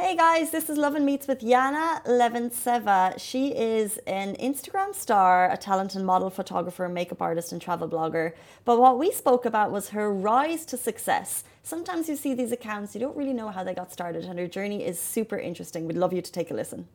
Hey guys, this is Love and Meets with Yana Leventseva. She is an Instagram star, a talented model, photographer, makeup artist, and travel blogger. But what we spoke about was her rise to success. Sometimes you see these accounts, you don't really know how they got started, and her journey is super interesting. We'd love you to take a listen.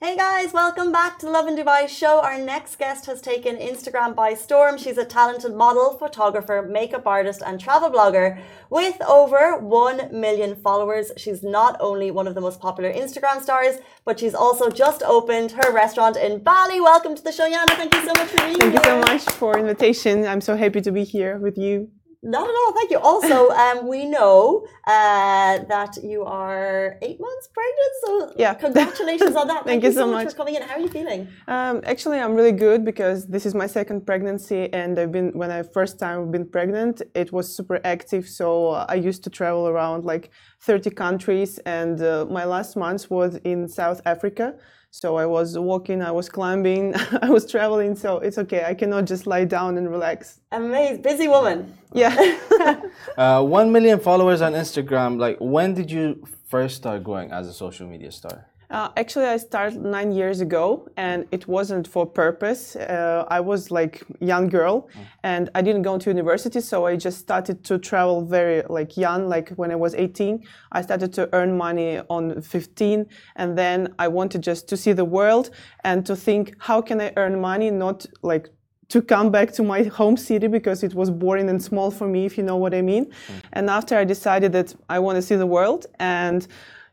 Hey guys, welcome back to Lovin Dubai show. Our next guest has taken Instagram by storm. She's a talented model, photographer, makeup artist, and travel blogger with over 1 million followers. She's not only one of the most popular Instagram stars, but she's also just opened her restaurant in Bali. Welcome to the show, Yana. Thank you so much for being Thank here. Thank you so much for invitation. I'm so happy to be here with you. Not at all. Thank you. Also, um, we know uh, that you are eight months pregnant. So, Yeah. congratulations on that. Thank you so much much. for coming in. How are you feeling? Um, actually, I'm really good because this is my second pregnancy, and I've been when I first time been pregnant, it was super active. So I used to travel around like 30 countries, and uh, my last month was in South Africa. So I was walking, I was climbing, I was traveling. So it's okay. I cannot just lie down and relax. Amazing. Busy woman. Yeah. Uh, one million followers on Instagram. Like, when did you first start growing as a social media star? Uh, actually, I started nine years ago, and it wasn't for purpose. Uh, I was like young girl, and I didn't go to university, so I just started to travel very like young. Like when I was 18, I started to earn money on 15, and then I wanted just to see the world and to think how can I earn money, not like to come back to my home city because it was boring and small for me, if you know what I mean. And after I decided that I want to see the world, and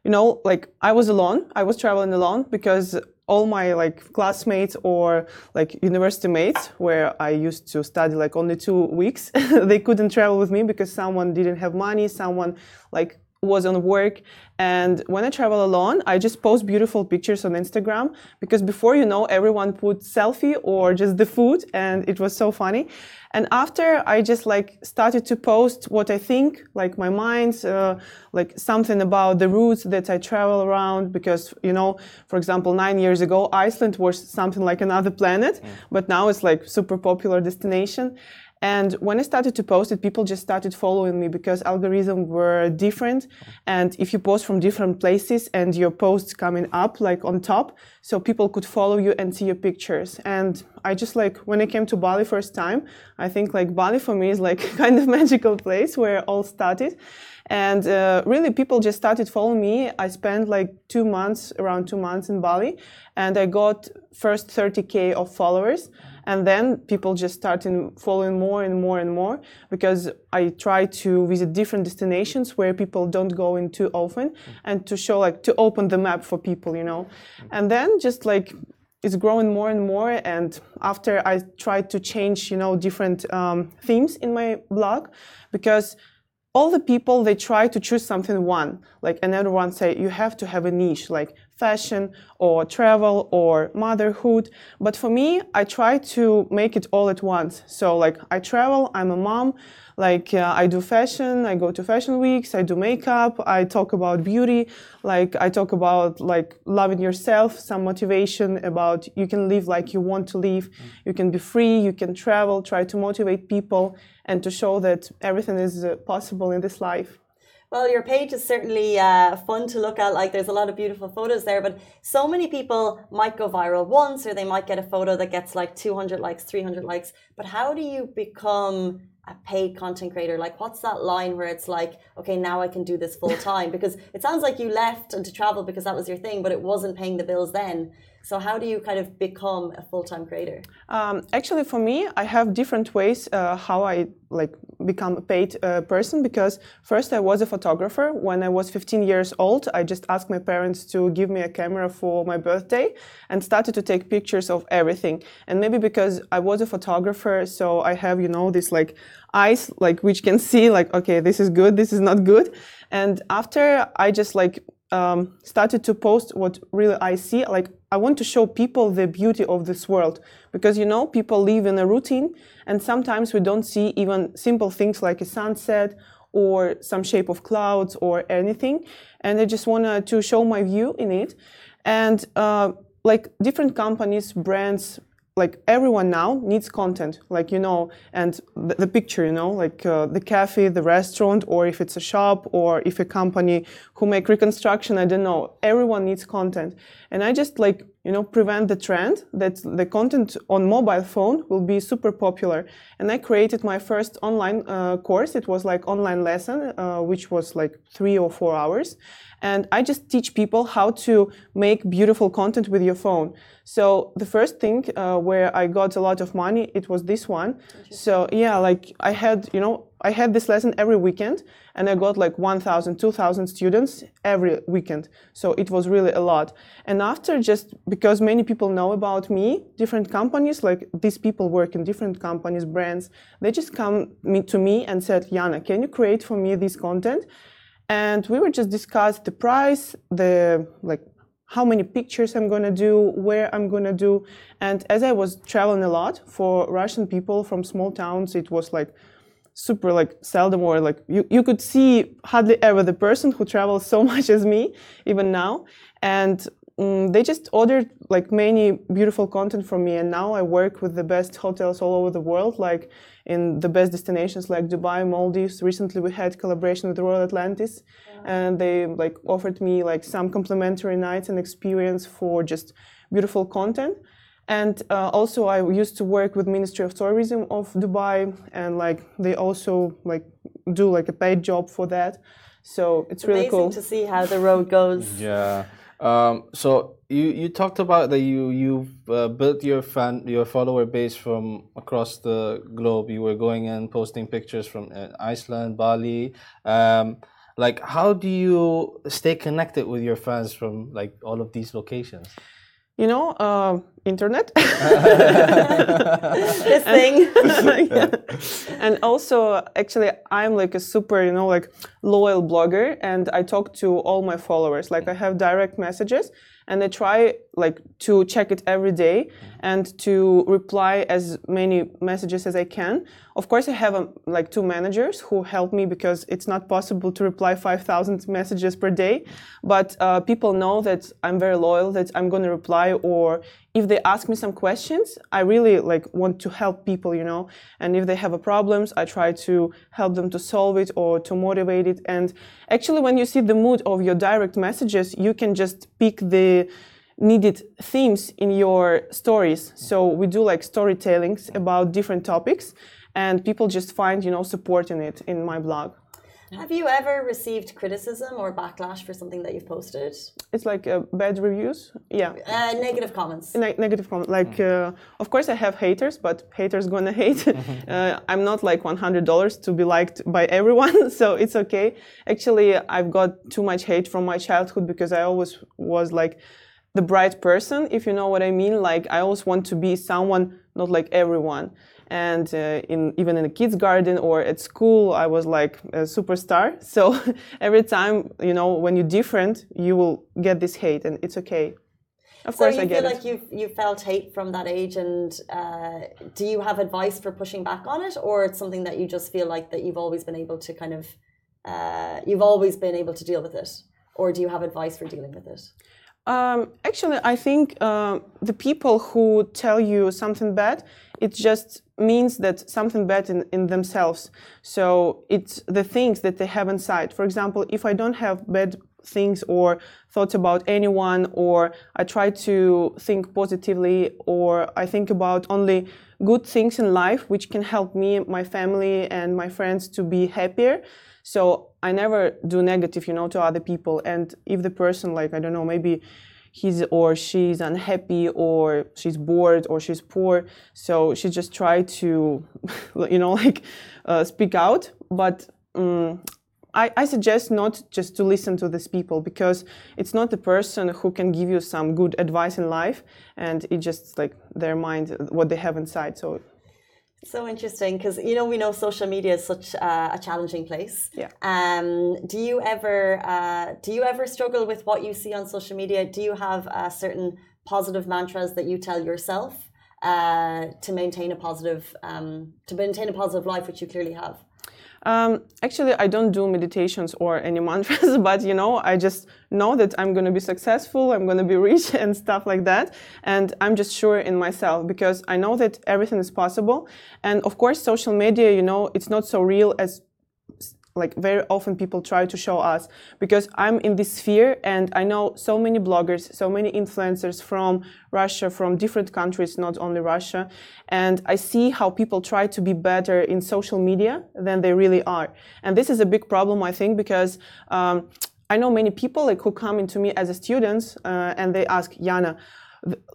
you know, like I was alone, I was traveling alone because all my like classmates or like university mates where I used to study like only two weeks, they couldn't travel with me because someone didn't have money, someone like was on work. And when i travel alone i just post beautiful pictures on instagram because before you know everyone put selfie or just the food and it was so funny. And after i just like started to post what i think like my mind uh, like something about the routes that i travel around because you know for example nine years ago iceland was something like another planet but now it's like super popular destination and when I started to post it, people just started following me because algorithms were different. And if you post from different places and your posts coming up like on top, so people could follow you and see your pictures. And I just like when I came to Bali first time, I think like Bali for me is like kind of magical place where all started. And uh, really, people just started following me. I spent like two months, around two months in Bali, and I got first 30k of followers. And then people just started following more and more and more because I try to visit different destinations where people don't go in too often and to show like to open the map for people, you know. And then just like it's growing more and more and after i tried to change you know different um, themes in my blog because all the people they try to choose something one. Like another one say you have to have a niche. Like fashion or travel or motherhood. But for me i try to make it all at once. So like i travel i'm a mom like uh, i do fashion i go to fashion weeks i do makeup i talk about beauty like i talk about like loving yourself some motivation about you can live like you want to live. You can be free you can travel try to motivate people and to show that everything is uh, possible in this life Well, your page is certainly uh, fun to look at. Like, there's a lot of beautiful photos there, but so many people might go viral once, or they might get a photo that gets like 200 likes, 300 likes. But how do you become a paid content creator? Like, what's that line where it's like, okay, now I can do this full time? Because it sounds like you left and to travel because that was your thing, but it wasn't paying the bills then. So, how do you kind of become a full time creator? Um, actually, for me, I have different ways uh, how I like become a paid uh, person. Because first, I was a photographer. When I was 15 years old, I just asked my parents to give me a camera for my birthday and started to take pictures of everything. And maybe because I was a photographer, so I have you know this like eyes like which can see like okay this is good, this is not good. And after I just like um, started to post what really I see. Like I want to show people the beauty of this world because you know people live in a routine, and sometimes we don't see even simple things like a sunset or some shape of clouds or anything. And I just wanted to show my view in it, and uh, like different companies, brands. Like everyone now needs content like you know and the, the picture you know like uh, the cafe the restaurant or if it's a shop or if a company who make reconstruction i don't know everyone needs content. And i just like you know prevent the trend that the content on mobile phone will be super popular and i created my first online uh, course it was like online lesson uh, which was like three or four hours and I just teach people how to make beautiful content with your phone. So the first thing uh, where I got a lot of money, it was this one. So yeah, like I had, you know, I had this lesson every weekend and I got like 1,000, 2,000 students every weekend. So it was really a lot. And after just because many people know about me, different companies, like these people work in different companies, brands, they just come to me and said, Yana, can you create for me this content? and we were just discuss the price the like how many pictures i'm to do where i'm to do and as i was traveling a lot for russian people from small towns it was like super like seldom or like you, you could see hardly ever the person who travels so much as me even now. And um, they just ordered like many beautiful content from me. And now i work with the best hotels all over the world like in the best destinations like dubai maldives. Recently we had collaboration with royal atlantis. Yeah. and they like offered me like some complimentary nights and experience for just beautiful content and uh, also i used to work with ministry of tourism of dubai and like they also like do like a paid job for that so it's, it's really cool to see how the road goes yeah um, so you, you talked about that you you uh, built your fan your follower base from across the globe. You were going and posting pictures from uh, Iceland, Bali. Um, like, how do you stay connected with your fans from like all of these locations? You know, uh, internet. this thing. yeah. And also, actually, I'm like a super, you know, like loyal blogger, and I talk to all my followers. Like, I have direct messages, and I try like to check it every day and to reply as many messages as I can. Of course, I have um, like two managers who help me because it's not possible to reply 5,000 messages per day. But uh, people know that I'm very loyal, that I'm going to reply, or if they ask me some questions, I really like want to help people, you know. And if they have a problems, I try to help them to solve it or to motivate it. And actually, when you see the mood of your direct messages, you can just pick the needed themes in your stories. So we do like storytellings about different topics, and people just find, you know, support in it in my blog. Have you ever received criticism or backlash for something that you've posted? It's like uh, bad reviews. Yeah. Uh, negative comments. Ne negative comments. Like, uh, of course, I have haters, but haters gonna hate. Uh, I'm not like $100 to be liked by everyone, so it's okay. Actually, I've got too much hate from my childhood because I always was like the bright person, if you know what I mean. Like, I always want to be someone not like everyone and uh, in even in a kids garden or at school i was like a superstar. So every time you know when you're different you will get this hate and it's okay. Of so course you i get feel it. like you you felt hate from that age and uh, do you have advice for pushing back on it or it's something that you just feel like that you've always been able to kind of uh, you've always been able to deal with it? Or do you have advice for dealing with it? Um, actually, I think uh, the people who tell you something bad, it just means that something bad in, in themselves. So it's the things that they have inside. For example, if I don't have bad things or thoughts about anyone, or I try to think positively, or I think about only good things in life which can help me, my family, and my friends to be happier. So I never do negative, you know, to other people. And if the person, like, I don't know, maybe he's or she's unhappy or she's bored or she's poor, so she just try to, you know, like, uh, speak out. But um, I, I, suggest not just to listen to these people because it's not the person who can give you some good advice in life, and it just like their mind, what they have inside. So so interesting because you know we know social media is such uh, a challenging place. Yeah. Um, do you ever uh, do you ever struggle with what you see on social media? Do you have uh, certain positive mantras that you tell yourself uh, to maintain a positive um, to maintain a positive life, which you clearly have? Um, actually, I don't do meditations or any mantras, but you know, I just know that I'm going to be successful, I'm going to be rich, and stuff like that. And I'm just sure in myself because I know that everything is possible. And of course, social media, you know, it's not so real as like very often people try to show us because I'm in this sphere and I know so many bloggers, so many influencers from Russia, from different countries, not only Russia. And I see how people try to be better in social media than they really are. And this is a big problem, I think, because um, I know many people like who come into me as a students uh, and they ask, Yana,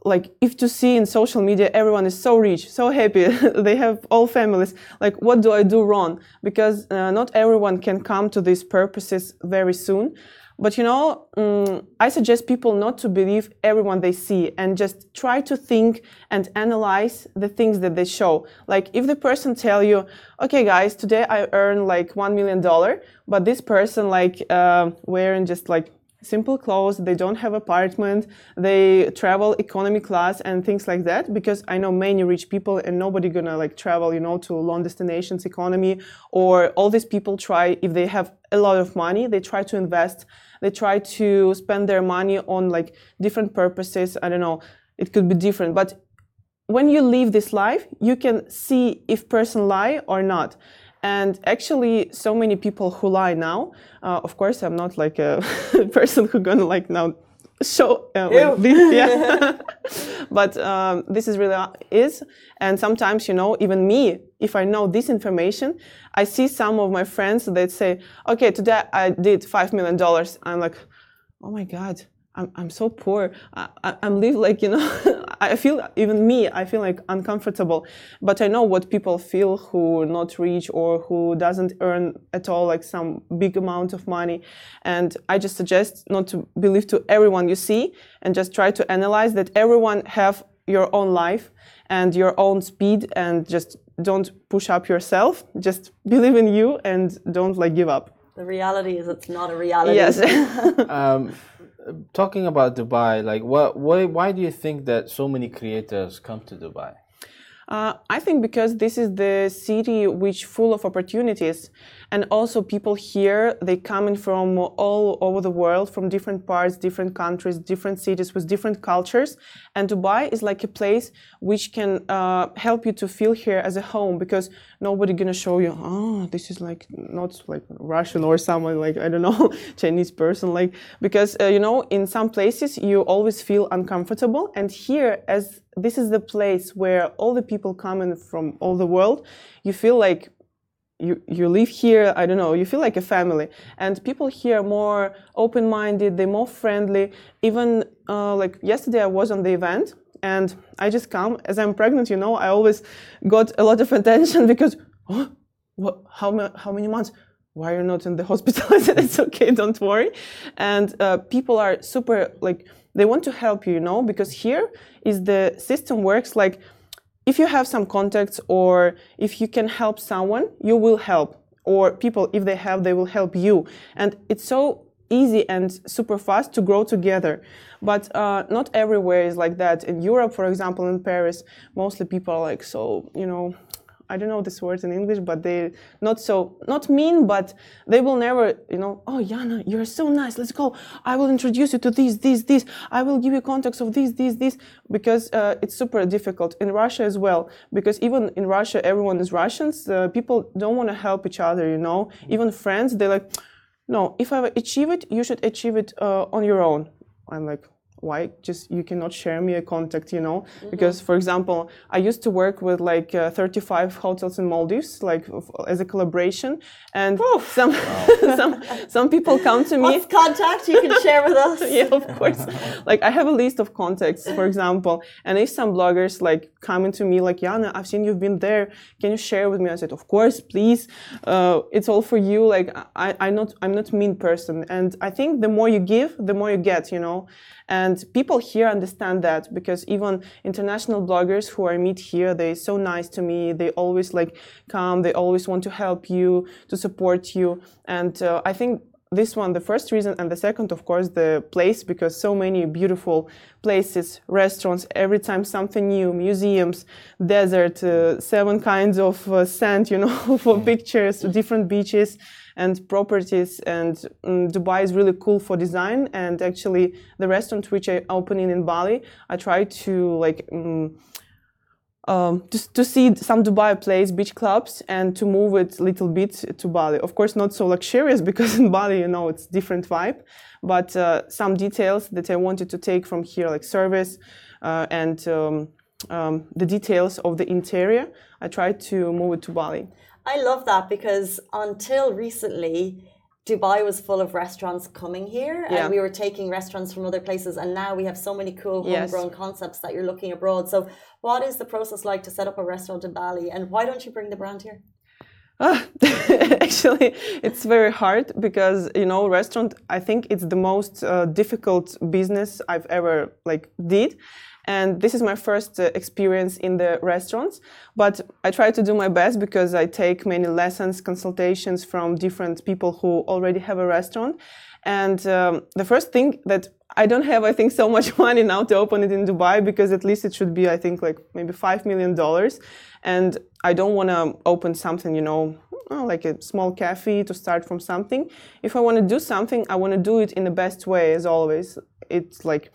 like if to see in social media everyone is so rich so happy they have all families like what do i do wrong? Because uh, not everyone can come to these purposes very soon. But you know um, i suggest people not to believe everyone they see and just try to think and analyze the things that they show. Like if the person tell you okay guys today i earn like one million dollar but this person like uh, wearing just like simple clothes they don't have apartment they travel economy class and things like that because i know many rich people and nobody gonna like travel you know to long destinations economy or all these people try if they have a lot of money they try to invest they try to spend their money on like different purposes i don't know it could be different but when you live this life you can see if person lie or not and actually, so many people who lie now. Uh, of course, I'm not like a person who gonna like now show uh, like this, yeah. but um, this is really uh, is, and sometimes you know, even me, if I know this information, I see some of my friends that say, "Okay, today I did five million dollars." I'm like, "Oh my god." I'm, I'm so poor. I, am live like, you know, I feel, even me, I feel like uncomfortable. But I know what people feel who not rich or who doesn't earn at all like some big amount of money. And I just suggest not to believe to everyone you see and just try to analyze that everyone have your own life and your own speed and just don't push up yourself. Just believe in you and don't like give up. The reality is it's not a reality. Yes. um, talking about Dubai, like what, why, why do you think that so many creators come to Dubai? Uh, I think because this is the city which full of opportunities, and also people here they coming from all over the world, from different parts, different countries, different cities with different cultures, and Dubai is like a place which can uh, help you to feel here as a home because nobody gonna show you, oh, this is like not like Russian or someone like I don't know Chinese person, like because uh, you know in some places you always feel uncomfortable, and here as this is the place where all the people coming from all the world, you feel like you, you live here, I don't know, you feel like a family. And people here are more open minded, they're more friendly. Even uh, like yesterday, I was on the event and I just come. As I'm pregnant, you know, I always got a lot of attention because, oh, what, how, how many months? Why are you not in the hospital? It's okay, don't worry. And uh, people are super, like, they want to help you, you know, because here is the system works like if you have some contacts or if you can help someone, you will help. Or people, if they have, they will help you. And it's so easy and super fast to grow together. But uh, not everywhere is like that. In Europe, for example, in Paris, mostly people are like so, you know, I don't know this word in English, but they not so not mean, but they will never, you know, oh Yana, you're so nice. Let's go. I will introduce you to this, this, this. I will give you contacts of this, this, this, because uh, it's super difficult in Russia as well. Because even in Russia, everyone is Russians. Uh, people don't want to help each other, you know. Even friends, they're like, no, if I achieve it, you should achieve it uh, on your own. I'm like, why just you cannot share me a contact you know? Mm-hmm. because for example i used to work with like uh, 35 hotels in maldives like as a collaboration and Oof. some wow. some some people come to me What's contact? You can share with us. Yeah of course. Like i have a list of contacts for example and if some bloggers like come to me like yana i've seen you've been there. Can you share with me? I said of course please. Uh, it's all for you. Like i i not i'm not mean person. And i think the more you give the more you get you know? And people here understand that because even international bloggers who I meet here, they're so nice to me. They always like come. They always want to help you, to support you. And uh, I think this one the first reason and the second of course the place because so many beautiful places restaurants every time something new museums desert uh, seven kinds of uh, sand you know for pictures different beaches and properties and um, dubai is really cool for design and actually the restaurant which i opening in bali i try to like um, um, to, to see some Dubai place beach clubs and to move it a little bit to Bali. Of course, not so luxurious because in Bali, you know, it's different vibe. But uh, some details that I wanted to take from here, like service uh, and um, um, the details of the interior, I tried to move it to Bali. I love that because until recently, Dubai was full of restaurants coming here, Yeah. and we were taking restaurants from other places. And now we have so many cool Yes. homegrown concepts that you're looking abroad. So, what is the process like to set up a restaurant in Bali? And why don't you bring the brand here? Ah, actually, it's very hard because you know, restaurant. I think it's the most uh, difficult business I've ever like did, and this is my first uh, experience in the restaurants. But I try to do my best because I take many lessons, consultations from different people who already have a restaurant. And um, the first thing that I don't have, I think, so much money now to open it in Dubai because at least it should be, I think, like maybe five million dollars. And I don't want to open something, you know, uh, like a small cafe to start from something. If I want to do something, I want to do it in the best way, as always. It's like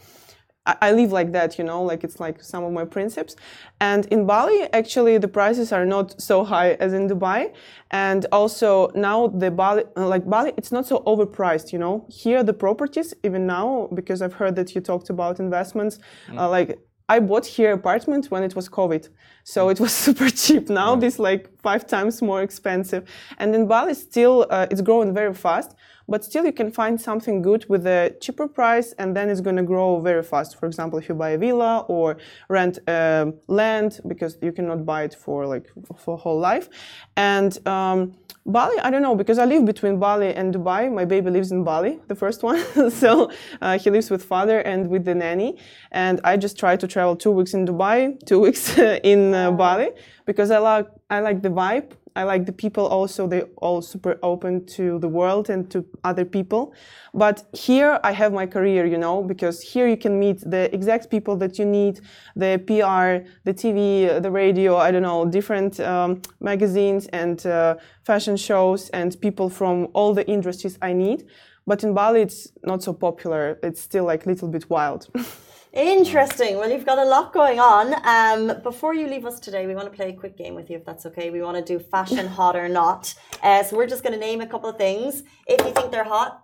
I, I live like that, you know, like it's like some of my principles. And in Bali, actually, the prices are not so high as in Dubai. And also now the Bali, like Bali, it's not so overpriced, you know. Here the properties, even now, because I've heard that you talked about investments, uh, like I bought here apartment when it was COVID, so it was super cheap. Now this like five times more expensive, and in Bali still uh, it's growing very fast. But still, you can find something good with a cheaper price, and then it's going to grow very fast. For example, if you buy a villa or rent um land, because you cannot buy it for like for whole life. And um, Bali, I don't know, because I live between Bali and Dubai. My baby lives in Bali, the first one. so uh, he lives with father and with the nanny. And I just try to travel two weeks in Dubai, two weeks in uh, Bali, because I like I like the vibe. I like the people also. They all super open to the world and to other people. But here I have my career, you know, because here you can meet the exact people that you need, the PR, the TV, the radio, I don't know, different um, magazines and uh, fashion shows and people from all the industries I need. But in Bali, it's not so popular. It's still like a little bit wild. Interesting. Well, you've got a lot going on. Um, before you leave us today, we want to play a quick game with you, if that's okay. We want to do fashion hot or not. Uh, so we're just going to name a couple of things. If you think they're hot,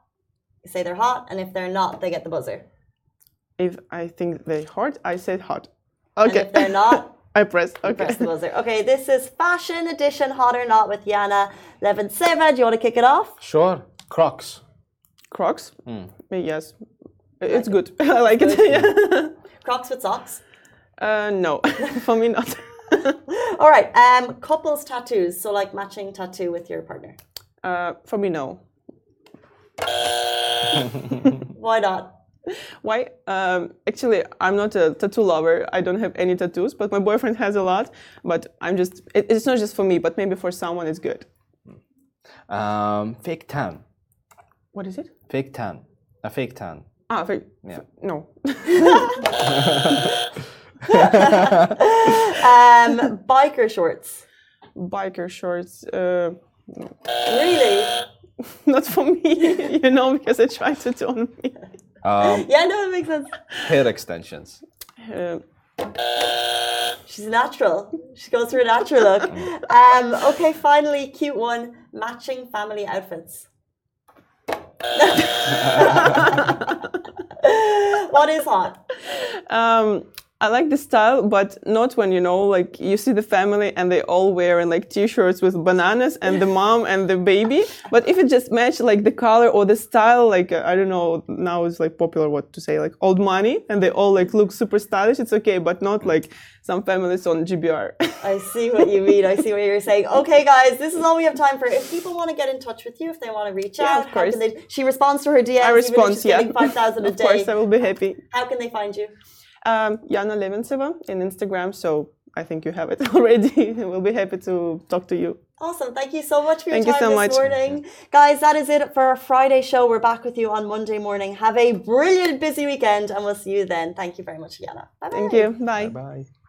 you say they're hot, and if they're not, they get the buzzer. if I think they're hot, I said hot. Okay. And Okay. if they're not, I press. Okay. press the buzzer. Okay, this is fashion edition hot or not with Yana Leventseva. Do you want to kick it off? Sure. Crocs. Crocs? Yes. It's good. I like it. yeah. Crocs with socks. Uh, no, for me not. All right. Um, couples tattoos. So like matching tattoo with your partner. Uh, for me, no. Why not? Why? Um, actually, I'm not a tattoo lover. I don't have any tattoos, but my boyfriend has a lot. But I'm just, it, it's not just for me, but maybe for someone it's good. Um, fake tan. What is it? Fake tan. A fake tan. Ah, for, Yeah. no. Um, biker shorts. Biker shorts. Uh, Really? not for me, you know, because I try to do on me. Um, Yeah, no, it makes sense. hair extensions. Uh, She's natural. She goes through a natural look. Um, okay, finally, cute one. Matching family outfits. What is hot? um, I like the style, but not when you know, like you see the family and they all wearing like t-shirts with bananas and the mom and the baby. But if it just match like the color or the style, like I don't know, now it's like popular what to say, like old money, and they all like look super stylish. It's okay, but not like some families on GBR. I see what you mean. I see what you're saying. Okay, guys, this is all we have time for. If people want to get in touch with you, if they want to reach Yeah, out, of how course. can they? She responds to her DMs. I respond, yeah. Five thousand a of course. I will be happy. How can they find you? Um, Yana Leventseva in Instagram. So I think you have it already. we'll be happy to talk to you. Awesome. Thank you so much for your Thank you so this much. morning. Guys, that is it for our Friday show. We're back with you on Monday morning. Have a brilliant, busy weekend, and we'll see you then. Thank you very much, Yana. Bye bye. Thank you. Bye. Bye.